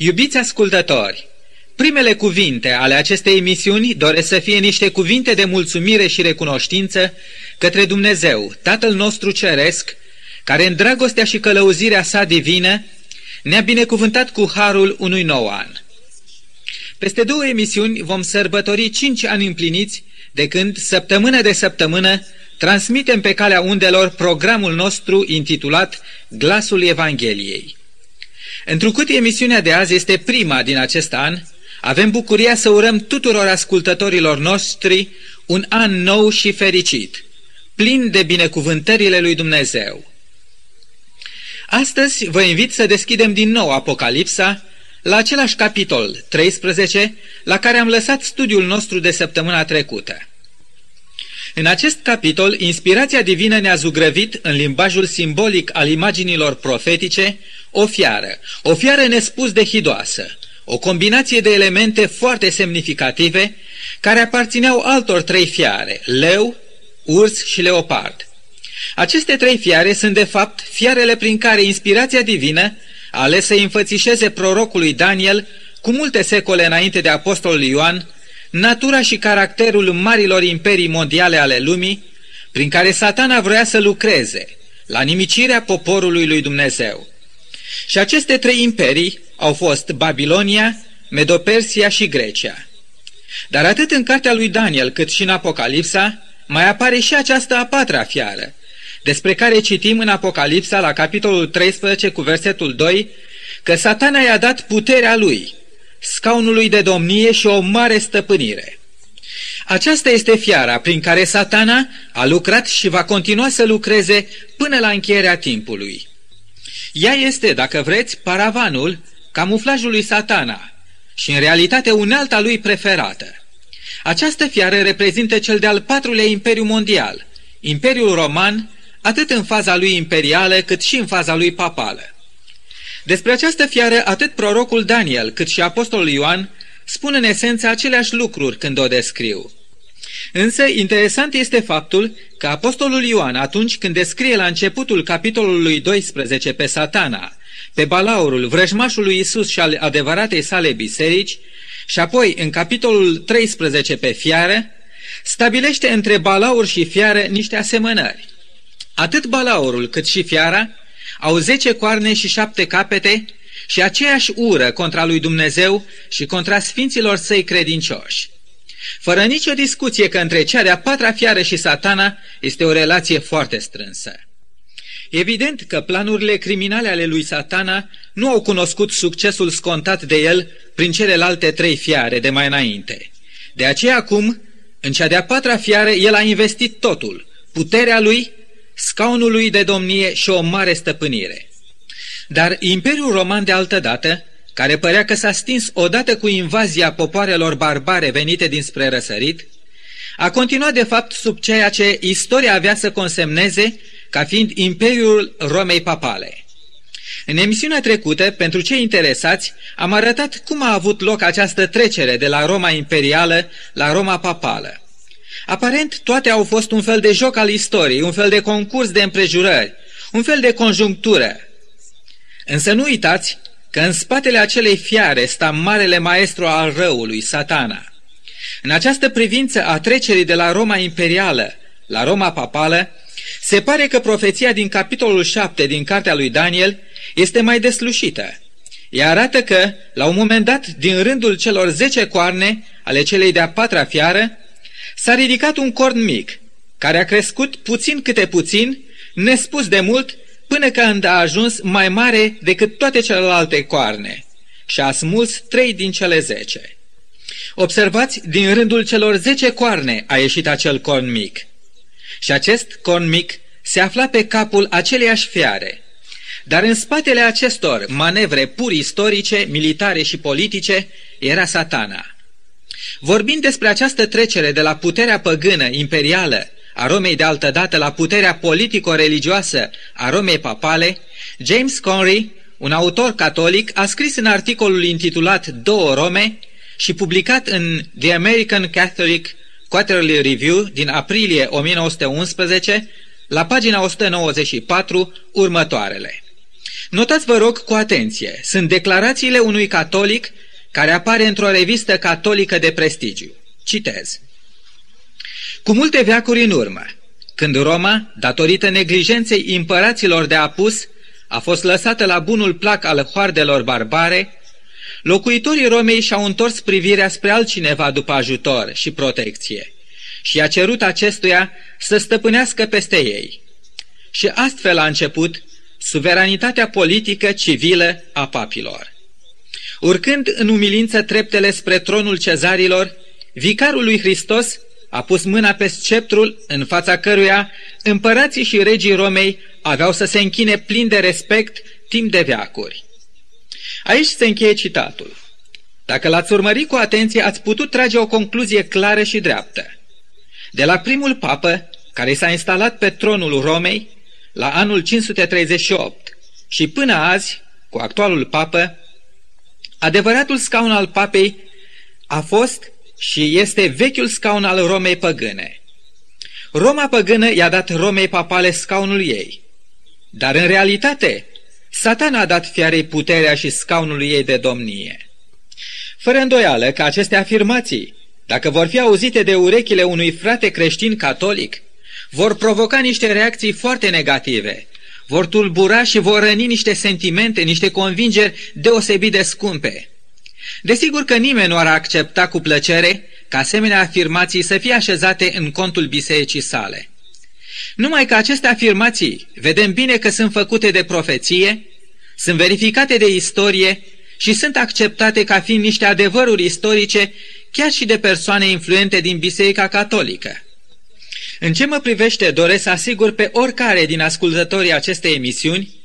Iubiți ascultători, primele cuvinte ale acestei emisiuni doresc să fie niște cuvinte de mulțumire și recunoștință către Dumnezeu, Tatăl nostru Ceresc, care în dragostea și călăuzirea sa divină ne-a binecuvântat cu harul unui nou an. Peste două emisiuni vom sărbători cinci ani împliniți de când, săptămână de săptămână, transmitem pe calea undelor programul nostru intitulat Glasul Evangheliei. Întrucât emisiunea de azi este prima din acest an, avem bucuria să urăm tuturor ascultătorilor noștri un an nou și fericit, plin de binecuvântările lui Dumnezeu. Astăzi vă invit să deschidem din nou Apocalipsa la același capitol 13 la care am lăsat studiul nostru de săptămâna trecută. În acest capitol, inspirația divină ne-a zugrăvit în limbajul simbolic al imaginilor profetice o fiară, o fiară nespus de hidoasă, o combinație de elemente foarte semnificative care aparțineau altor trei fiare, leu, urs și leopard. Aceste trei fiare sunt de fapt fiarele prin care inspirația divină a ales să înfățișeze prorocului Daniel cu multe secole înainte de apostolul Ioan natura și caracterul marilor imperii mondiale ale lumii, prin care satana vrea să lucreze la nimicirea poporului lui Dumnezeu. Și aceste trei imperii au fost Babilonia, Medopersia și Grecia. Dar atât în cartea lui Daniel cât și în Apocalipsa mai apare și această a patra fiară, despre care citim în Apocalipsa la capitolul 13 cu versetul 2 că satana i-a dat puterea lui, scaunului de domnie și o mare stăpânire. Aceasta este fiara prin care satana a lucrat și va continua să lucreze până la încheierea timpului. Ea este, dacă vreți, paravanul camuflajului satana și în realitate unealta lui preferată. Această fiară reprezintă cel de-al patrulea imperiu mondial, Imperiul Roman, atât în faza lui imperială cât și în faza lui papală. Despre această fiară atât prorocul Daniel cât și apostolul Ioan spun în esență aceleași lucruri când o descriu. Însă, interesant este faptul că apostolul Ioan, atunci când descrie la începutul capitolului 12 pe satana, pe balaurul vrăjmașului Isus și al adevăratei sale biserici, și apoi în capitolul 13 pe fiară, stabilește între balaur și fiară niște asemănări. Atât balaurul cât și fiara au zece coarne și șapte capete și aceeași ură contra lui Dumnezeu și contra sfinților săi credincioși. Fără nicio discuție că între cea de-a patra fiară și satana este o relație foarte strânsă. Evident că planurile criminale ale lui satana nu au cunoscut succesul scontat de el prin celelalte trei fiare de mai înainte. De aceea acum, în cea de-a patra fiară, el a investit totul, puterea lui, scaunul lui de domnie și o mare stăpânire. Dar Imperiul Roman de altădată, care părea că s-a stins odată cu invazia popoarelor barbare venite dinspre răsărit, a continuat de fapt sub ceea ce istoria avea să consemneze ca fiind Imperiul Romei Papale. În emisiunea trecută, pentru cei interesați, am arătat cum a avut loc această trecere de la Roma imperială la Roma papală. Aparent, toate au fost un fel de joc al istoriei, un fel de concurs de împrejurări, un fel de conjunctură. Însă nu uitați că în spatele acelei fiare sta marele maestru al răului, satana. În această privință a trecerii de la Roma imperială la Roma papală, se pare că profeția din capitolul 7 din cartea lui Daniel este mai deslușită. Ea arată că, la un moment dat, din rândul celor zece coarne ale celei de-a patra fiară, s-a ridicat un corn mic, care a crescut puțin câte puțin, nespus de mult, până când a ajuns mai mare decât toate celelalte coarne și a smuls trei din cele zece. Observați, din rândul celor zece coarne a ieșit acel corn mic. Și acest corn mic se afla pe capul aceleiași fiare. Dar în spatele acestor manevre pur istorice, militare și politice, era satana. Vorbind despre această trecere de la puterea păgână, imperială, a Romei de altădată la puterea politico-religioasă a Romei papale, James Conry, un autor catolic, a scris în articolul intitulat Două Rome și publicat în The American Catholic Quarterly Review din aprilie 1911, la pagina 194, următoarele. Notați, vă rog, cu atenție. Sunt declarațiile unui catolic care apare într-o revistă catolică de prestigiu. Citez. Cu multe veacuri în urmă, când Roma, datorită neglijenței împăraților de apus, a fost lăsată la bunul plac al hoardelor barbare, locuitorii Romei și-au întors privirea spre altcineva după ajutor și protecție și a cerut acestuia să stăpânească peste ei. Și astfel a început suveranitatea politică civilă a papilor. Urcând în umilință treptele spre tronul cezarilor, vicarul lui Hristos a pus mâna pe sceptrul în fața căruia împărații și regii Romei aveau să se închine plin de respect timp de veacuri. Aici se încheie citatul. Dacă l-ați urmărit cu atenție, ați putut trage o concluzie clară și dreaptă. De la primul papă, care s-a instalat pe tronul Romei, la anul 538 și până azi, cu actualul papă, adevăratul scaun al papei a fost și este vechiul scaun al Romei păgâne. Roma păgână i-a dat Romei papale scaunul ei, dar în realitate satana a dat fiarei puterea și scaunul ei de domnie. Fără îndoială că aceste afirmații, dacă vor fi auzite de urechile unui frate creștin catolic, vor provoca niște reacții foarte negative, vor tulbura și vor răni niște sentimente, niște convingeri deosebit de scumpe. Desigur că nimeni nu ar accepta cu plăcere ca asemenea afirmații să fie așezate în contul bisericii sale. Numai că aceste afirmații vedem bine că sunt făcute de profeție, sunt verificate de istorie și sunt acceptate ca fiind niște adevăruri istorice chiar și de persoane influente din Biserica Catolică. În ce mă privește, doresc să asigur pe oricare din ascultătorii acestei emisiuni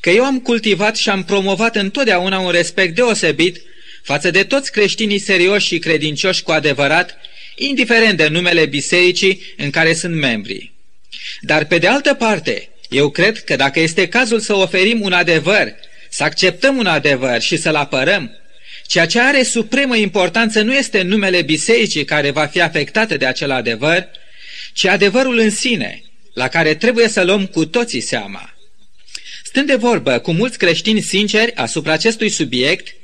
că eu am cultivat și am promovat întotdeauna un respect deosebit față de toți creștinii serioși și credincioși cu adevărat, indiferent de numele bisericii în care sunt membri. Dar pe de altă parte, eu cred că dacă este cazul să oferim un adevăr, să acceptăm un adevăr și să-l apărăm, ceea ce are supremă importanță nu este numele bisericii care va fi afectată de acel adevăr, ci adevărul în sine, la care trebuie să luăm cu toții seama. Stând de vorbă cu mulți creștini sinceri asupra acestui subiect,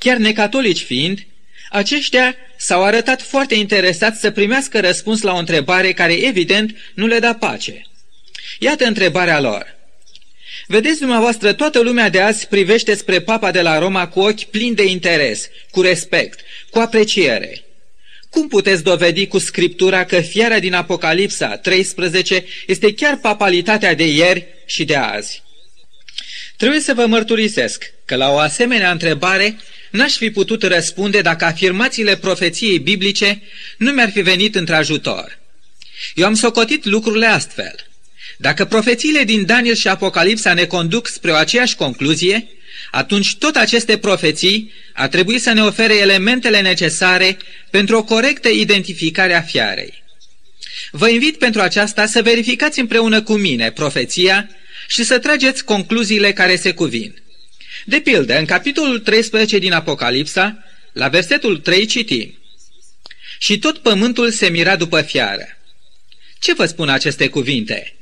chiar necatolici fiind, aceștia s-au arătat foarte interesați să primească răspuns la o întrebare care evident nu le da pace. Iată întrebarea lor. Vedeți dumneavoastră, toată lumea de azi privește spre papa de la Roma cu ochi plini de interes, cu respect, cu apreciere. Cum puteți dovedi cu Scriptura că fiara din Apocalipsa 13 este chiar papalitatea de ieri și de azi? Trebuie să vă mărturisesc că la o asemenea întrebare n-aș fi putut răspunde dacă afirmațiile profeției biblice nu mi-ar fi venit într-ajutor. Eu am socotit lucrurile astfel. Dacă profețiile din Daniel și Apocalipsa ne conduc spre o aceeași concluzie, atunci tot aceste profeții ar trebui să ne ofere elementele necesare pentru o corectă identificare a fiarei. Vă invit pentru aceasta să verificați împreună cu mine profeția și să trageți concluziile care se cuvin. De pildă, în capitolul 13 din Apocalipsa, la versetul 3 citim Și tot pământul se mira după fiară. Ce vă spun aceste cuvinte?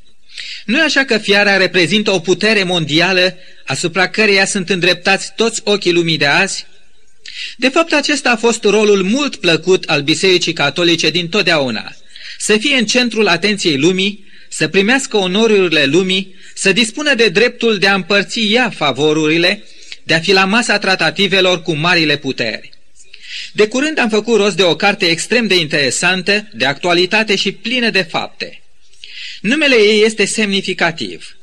Nu e așa că fiara reprezintă o putere mondială asupra căreia sunt îndreptați toți ochii lumii de azi? De fapt, acesta a fost rolul mult plăcut al Bisericii Catolice din totdeauna, să fie în centrul atenției lumii, să primească onorurile lumii, să dispună de dreptul de a împărți ea favorurile, de a fi la masa tratativelor cu marile puteri. De curând am făcut rost de o carte extrem de interesantă, de actualitate și plină de fapte. Numele ei este semnificativ.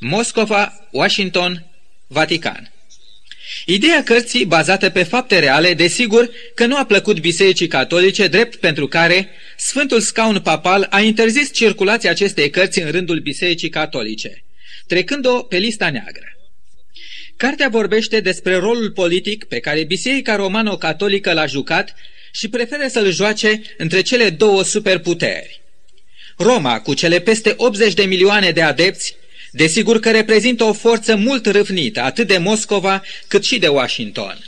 Moscova, Washington, Vatican. Ideea cărții, bazată pe fapte reale, desigur că nu a plăcut bisericii catolice, drept pentru care Sfântul Scaun Papal a interzis circulația acestei cărți în rândul bisericii catolice, trecând-o pe lista neagră. Cartea vorbește despre rolul politic pe care Biserica Romano-Catolică l-a jucat și preferă să-l joace între cele două superputeri. Roma, cu cele peste 80 de milioane de adepți, desigur că reprezintă o forță mult râvnită, atât de Moscova cât și de Washington.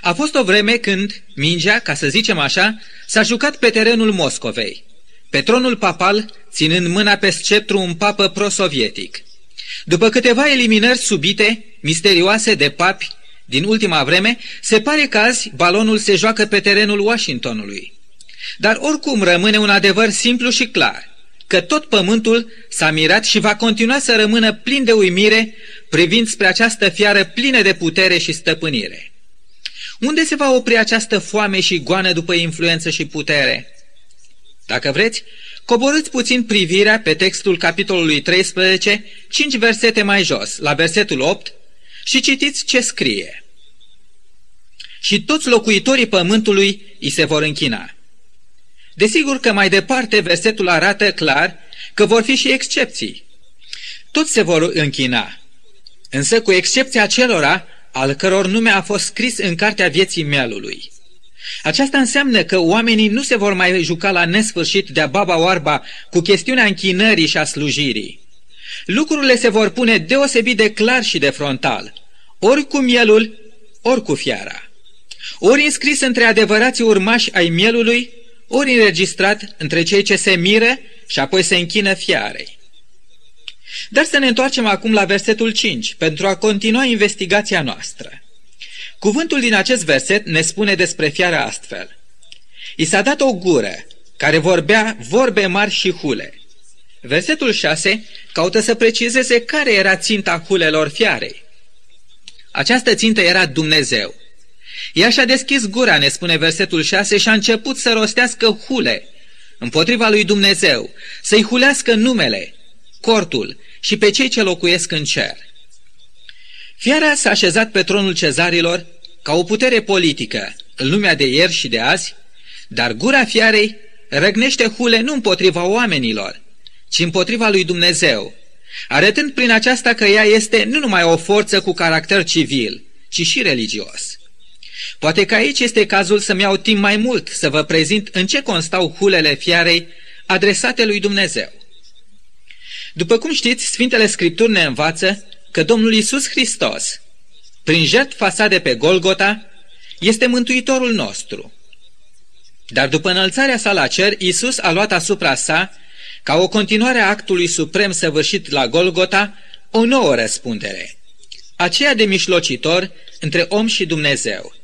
A fost o vreme când mingea, ca să zicem așa, s-a jucat pe terenul Moscovei, pe tronul papal, ținând mâna pe sceptru un papă prosovietic. După câteva eliminări subite, misterioase de papi din ultima vreme, se pare că azi balonul se joacă pe terenul Washingtonului. Dar oricum rămâne un adevăr simplu și clar, că tot pământul s-a mirat și va continua să rămână plin de uimire privind spre această fiară plină de putere și stăpânire. Unde se va opri această foame și goană după influență și putere? Dacă vreți, coborâți puțin privirea pe textul capitolului 13, 5 versete mai jos, la versetul 8, și citiți ce scrie. Și toți locuitorii pământului îi se vor închina. Desigur că mai departe versetul arată clar că vor fi și excepții. Toți se vor închina, însă cu excepția celora al căror nume a fost scris în cartea vieții mielului. Aceasta înseamnă că oamenii nu se vor mai juca la nesfârșit de-a baba oarba cu chestiunea închinării și a slujirii. Lucrurile se vor pune deosebit de clar și de frontal, ori cu mielul, ori cu fiara. Ori înscris între adevărații urmași ai mielului, ori înregistrat între cei ce se miră și apoi se închină fiarei. Dar să ne întoarcem acum la versetul 5, pentru a continua investigația noastră. Cuvântul din acest verset ne spune despre fiara astfel. I s-a dat o gură care vorbea vorbe mari și hule. Versetul 6 caută să precizeze care era ținta hulelor fiarei. Această țintă era Dumnezeu. Ea și-a deschis gura, ne spune versetul 6, și a început să rostească hule împotriva lui Dumnezeu, să-i hulească numele, cortul și pe cei ce locuiesc în cer. Fiara s-a așezat pe tronul cezarilor ca o putere politică în lumea de ieri și de azi, dar gura fiarei răgnește hule nu împotriva oamenilor, ci împotriva lui Dumnezeu, arătând prin aceasta că ea este nu numai o forță cu caracter civil, ci și religios. Poate că aici este cazul să-mi iau timp mai mult să vă prezint în ce constau hulele fiarei adresate lui Dumnezeu. După cum știți, Sfintele Scripturi ne învață că Domnul Isus Hristos, prin jertfa sa de pe Golgota, este Mântuitorul nostru. Dar după înălțarea sa la cer, Isus a luat asupra sa, ca o continuare a actului suprem săvârșit la Golgota, o nouă răspundere, aceea de mișlocitor între om și Dumnezeu.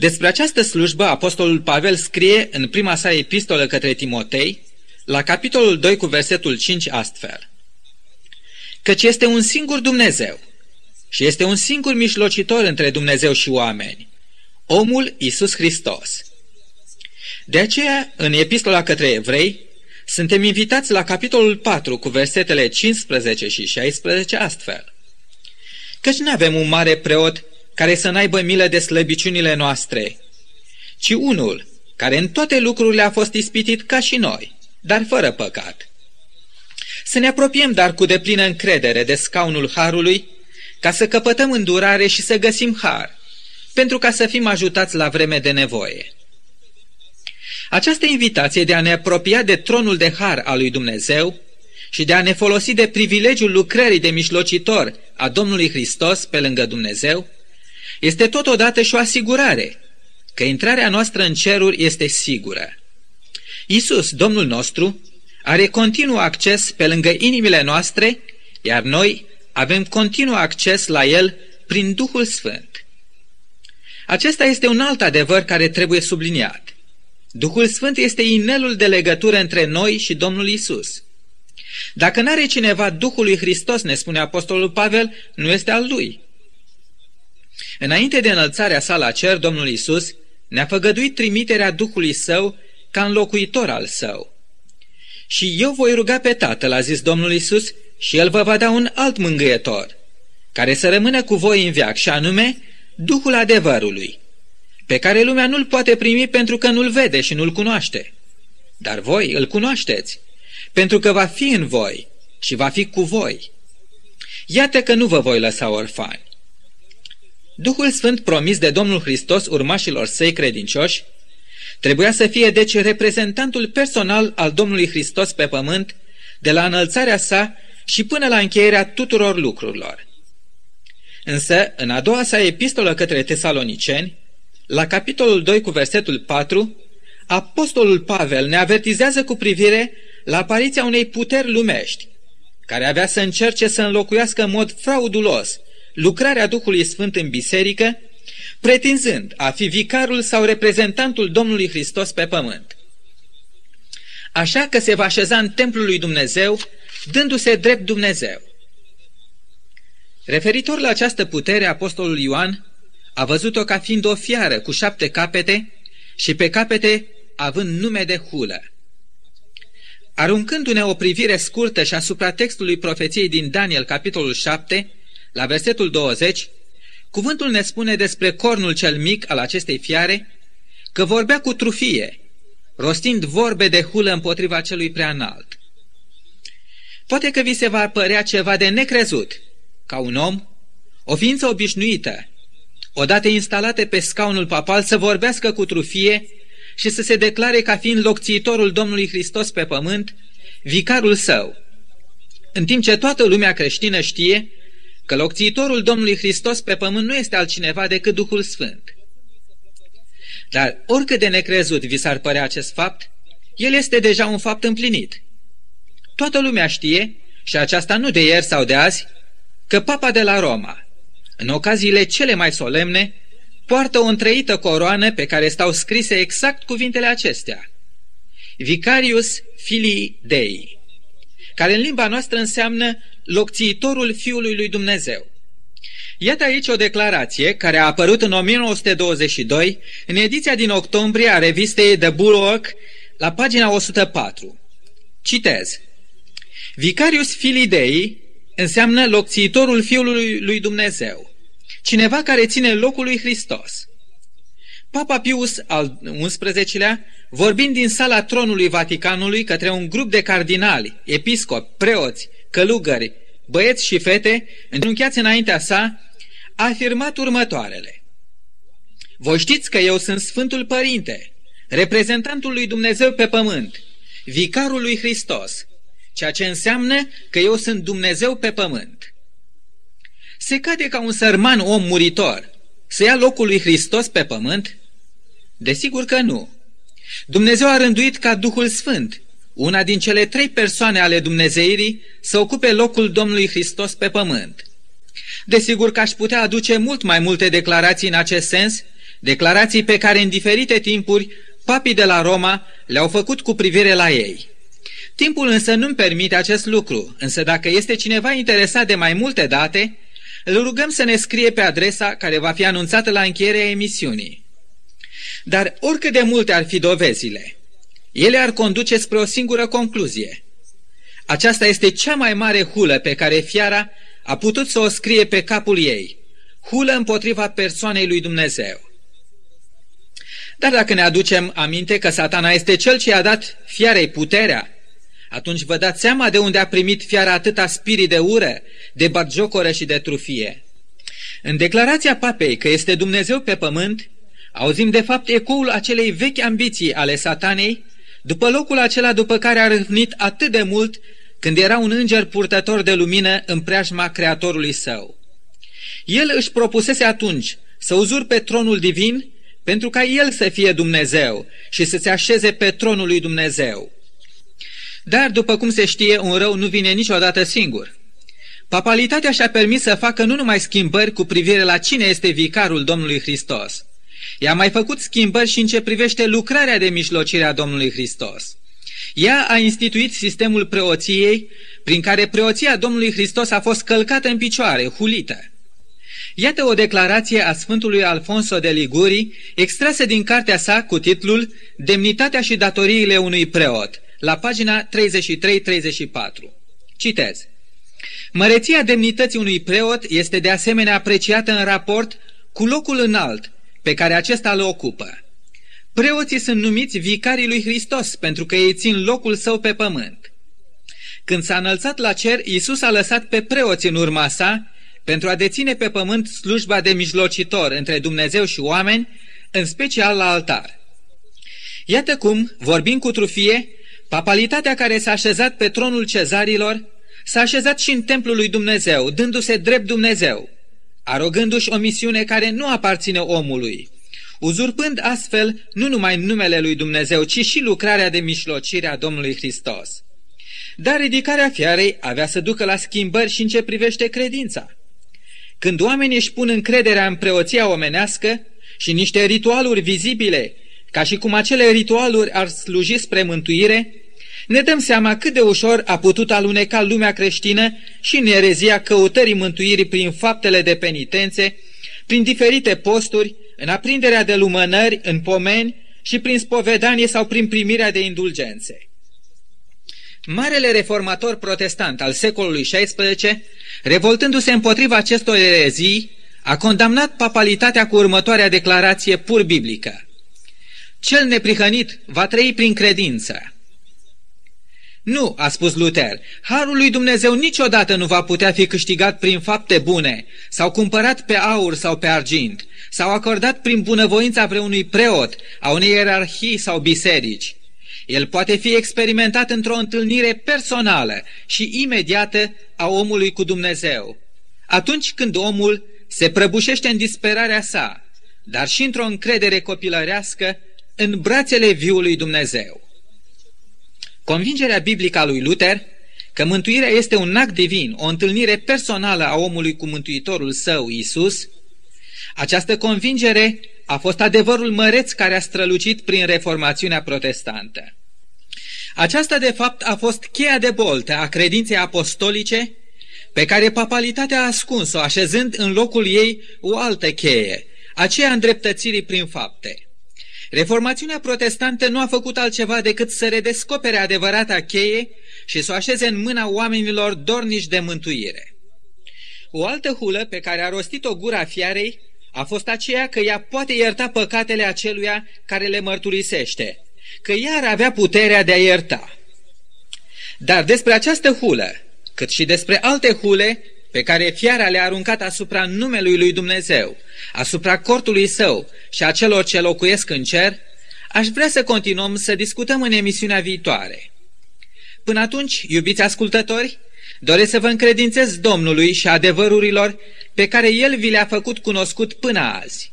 Despre această slujbă, Apostolul Pavel scrie în prima sa epistolă către Timotei, la capitolul 2 cu versetul 5 astfel. Căci este un singur Dumnezeu și este un singur mișlocitor între Dumnezeu și oameni, omul Isus Hristos. De aceea, în epistola către evrei, suntem invitați la capitolul 4 cu versetele 15 și 16 astfel. Căci nu avem un mare preot care să n-aibă milă de slăbiciunile noastre, ci unul care în toate lucrurile a fost ispitit ca și noi, dar fără păcat. Să ne apropiem dar cu deplină încredere de scaunul Harului, ca să căpătăm îndurare și să găsim har, pentru ca să fim ajutați la vreme de nevoie. Această invitație de a ne apropia de tronul de har al lui Dumnezeu și de a ne folosi de privilegiul lucrării de mijlocitor a Domnului Hristos pe lângă Dumnezeu, este totodată și o asigurare că intrarea noastră în ceruri este sigură. Isus, Domnul nostru, are continuu acces pe lângă inimile noastre, iar noi avem continuu acces la El prin Duhul Sfânt. Acesta este un alt adevăr care trebuie subliniat. Duhul Sfânt este inelul de legătură între noi și Domnul Isus. Dacă n-are cineva Duhul lui Hristos, ne spune Apostolul Pavel, nu este al lui. Înainte de înălțarea sa la cer, Domnul Isus ne-a făgăduit trimiterea Duhului Său ca înlocuitor al Său. Și eu voi ruga pe Tatăl, a zis Domnul Isus, și El vă va da un alt mângâietor, care să rămână cu voi în viac, și anume Duhul adevărului, pe care lumea nu-l poate primi pentru că nu-l vede și nu-l cunoaște. Dar voi îl cunoașteți, pentru că va fi în voi și va fi cu voi. Iată că nu vă voi lăsa orfani. Duhul Sfânt promis de Domnul Hristos urmașilor săi credincioși trebuia să fie deci reprezentantul personal al Domnului Hristos pe pământ de la înălțarea sa și până la încheierea tuturor lucrurilor. Însă, în a doua sa epistolă către tesaloniceni, la capitolul 2 cu versetul 4, apostolul Pavel ne avertizează cu privire la apariția unei puteri lumești, care avea să încerce să înlocuiască în mod fraudulos lucrarea Duhului Sfânt în biserică, pretinzând a fi vicarul sau reprezentantul Domnului Hristos pe pământ. Așa că se va așeza în templul lui Dumnezeu, dându-se drept Dumnezeu. Referitor la această putere, apostolul Ioan a văzut-o ca fiind o fiară cu șapte capete și pe capete având nume de hulă. Aruncându-ne o privire scurtă și asupra textului profeției din Daniel, capitolul 7, la versetul 20, cuvântul ne spune despre cornul cel mic al acestei fiare că vorbea cu trufie, rostind vorbe de hulă împotriva celui prea înalt. Poate că vi se va părea ceva de necrezut, ca un om, o ființă obișnuită, odată instalate pe scaunul papal, să vorbească cu trufie și să se declare ca fiind locțiitorul Domnului Hristos pe pământ, vicarul său, în timp ce toată lumea creștină știe că locțiitorul Domnului Hristos pe pământ nu este altcineva decât Duhul Sfânt. Dar oricât de necrezut vi s-ar părea acest fapt, el este deja un fapt împlinit. Toată lumea știe, și aceasta nu de ieri sau de azi, că papa de la Roma, în ocaziile cele mai solemne, poartă o întreită coroană pe care stau scrise exact cuvintele acestea. Vicarius Filii Dei, care în limba noastră înseamnă locțiitorul Fiului lui Dumnezeu. Iată aici o declarație care a apărut în 1922 în ediția din octombrie a revistei The Bulwark la pagina 104. Citez. Vicarius Filii Dei înseamnă locțiitorul Fiului lui Dumnezeu cineva care ține locul lui Hristos. Papa Pius al XI-lea, vorbind din sala tronului Vaticanului către un grup de cardinali, episcopi, preoți, călugări, băieți și fete, îngenunchiați înaintea sa, a afirmat următoarele. Voi știți că eu sunt Sfântul Părinte, reprezentantul lui Dumnezeu pe pământ, vicarul lui Hristos, ceea ce înseamnă că eu sunt Dumnezeu pe pământ. Se cade ca un sărman om muritor să ia locul lui Hristos pe pământ? Desigur că nu. Dumnezeu a rânduit ca Duhul Sfânt, una din cele trei persoane ale Dumnezeirii, să ocupe locul Domnului Hristos pe pământ. Desigur că aș putea aduce mult mai multe declarații în acest sens, declarații pe care în diferite timpuri papii de la Roma le-au făcut cu privire la ei. Timpul însă nu-mi permite acest lucru, însă dacă este cineva interesat de mai multe date, îl rugăm să ne scrie pe adresa care va fi anunțată la încheierea emisiunii. Dar oricât de multe ar fi dovezile, ele ar conduce spre o singură concluzie. Aceasta este cea mai mare hulă pe care fiara a putut să o scrie pe capul ei, hulă împotriva persoanei lui Dumnezeu. Dar dacă ne aducem aminte că satana este cel ce a dat fiarei puterea atunci vă dați seama de unde a primit fiara atâta spirit de ură, de batjocoră și de trufie. În declarația papei că este Dumnezeu pe pământ, auzim de fapt ecoul acelei vechi ambiții ale satanei, după locul acela după care a râvnit atât de mult când era un înger purtător de lumină în preajma Creatorului său. El își propusese atunci să uzurpe tronul divin pentru ca el să fie Dumnezeu și să se așeze pe tronul lui Dumnezeu. Dar, după cum se știe, un rău nu vine niciodată singur. Papalitatea și-a permis să facă nu numai schimbări cu privire la cine este vicarul Domnului Hristos, ea a mai făcut schimbări și în ce privește lucrarea de mijlocire a Domnului Hristos. Ea a instituit sistemul preoției, prin care preoția Domnului Hristos a fost călcată în picioare, hulită. Iată o declarație a Sfântului Alfonso de Liguri, extrasă din cartea sa cu titlul Demnitatea și datoriile unui preot, la pagina 33-34. Citez. Măreția demnității unui preot este de asemenea apreciată în raport cu locul înalt pe care acesta îl ocupă. Preoții sunt numiți vicarii lui Hristos pentru că ei țin locul său pe pământ. Când s-a înălțat la cer, Iisus a lăsat pe preoți în urma sa pentru a deține pe pământ slujba de mijlocitor între Dumnezeu și oameni, în special la altar. Iată cum, vorbind cu trufie, Papalitatea care s-a așezat pe tronul cezarilor s-a așezat și în templul lui Dumnezeu, dându-se drept Dumnezeu, arogându-și o misiune care nu aparține omului, uzurpând astfel nu numai numele lui Dumnezeu, ci și lucrarea de mișlocire a Domnului Hristos. Dar ridicarea fiarei avea să ducă la schimbări și în ce privește credința. când oamenii își pun încrederea în preoția omenească și niște ritualuri vizibile, ca și cum acele ritualuri ar sluji spre mântuire, ne dăm seama cât de ușor a putut aluneca lumea creștină și în erezia căutării mântuirii prin faptele de penitențe, prin diferite posturi, în aprinderea de lumânări, în pomeni și prin spovedanie sau prin primirea de indulgențe. Marele reformator protestant al secolului XVI, revoltându-se împotriva acestor erezii, a condamnat papalitatea cu următoarea declarație pur biblică. Cel neprihănit va trăi prin credință. Nu, a spus Luther, harul lui Dumnezeu niciodată nu va putea fi câștigat prin fapte bune, sau cumpărat pe aur sau pe argint, sau acordat prin bunăvoința vreunui preot, a unei ierarhii sau biserici. El poate fi experimentat într-o întâlnire personală și imediată a omului cu Dumnezeu. Atunci când omul se prăbușește în disperarea sa, dar și într-o încredere copilărească în brațele viului Dumnezeu. Convingerea biblică a lui Luther că mântuirea este un act divin, o întâlnire personală a omului cu Mântuitorul său, Isus, această convingere a fost adevărul măreț care a strălucit prin reformațiunea protestantă. Aceasta, de fapt, a fost cheia de boltă a credinței apostolice pe care papalitatea a ascuns-o, așezând în locul ei o altă cheie, aceea îndreptățirii prin fapte. Reformațiunea protestantă nu a făcut altceva decât să redescopere adevărata cheie și să o așeze în mâna oamenilor dornici de mântuire. O altă hulă pe care a rostit-o gura fiarei a fost aceea că ea poate ierta păcatele aceluia care le mărturisește, că ea ar avea puterea de a ierta. Dar despre această hulă, cât și despre alte hule pe care fiara le-a aruncat asupra numelui lui Dumnezeu, asupra cortului său și a celor ce locuiesc în cer, aș vrea să continuăm să discutăm în emisiunea viitoare. Până atunci, iubiți ascultători, doresc să vă încredințez Domnului și adevărurilor pe care El vi le-a făcut cunoscut până azi.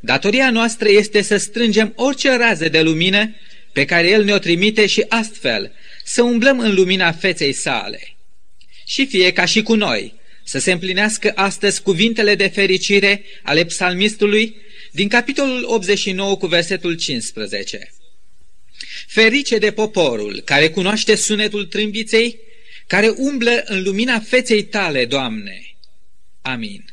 Datoria noastră este să strângem orice rază de lumină pe care El ne-o trimite și astfel să umblăm în lumina feței sale și fie ca și cu noi, să se împlinească astăzi cuvintele de fericire ale psalmistului din capitolul 89 cu versetul 15. Ferice de poporul care cunoaște sunetul trâmbiței, care umblă în lumina feței tale, Doamne. Amin.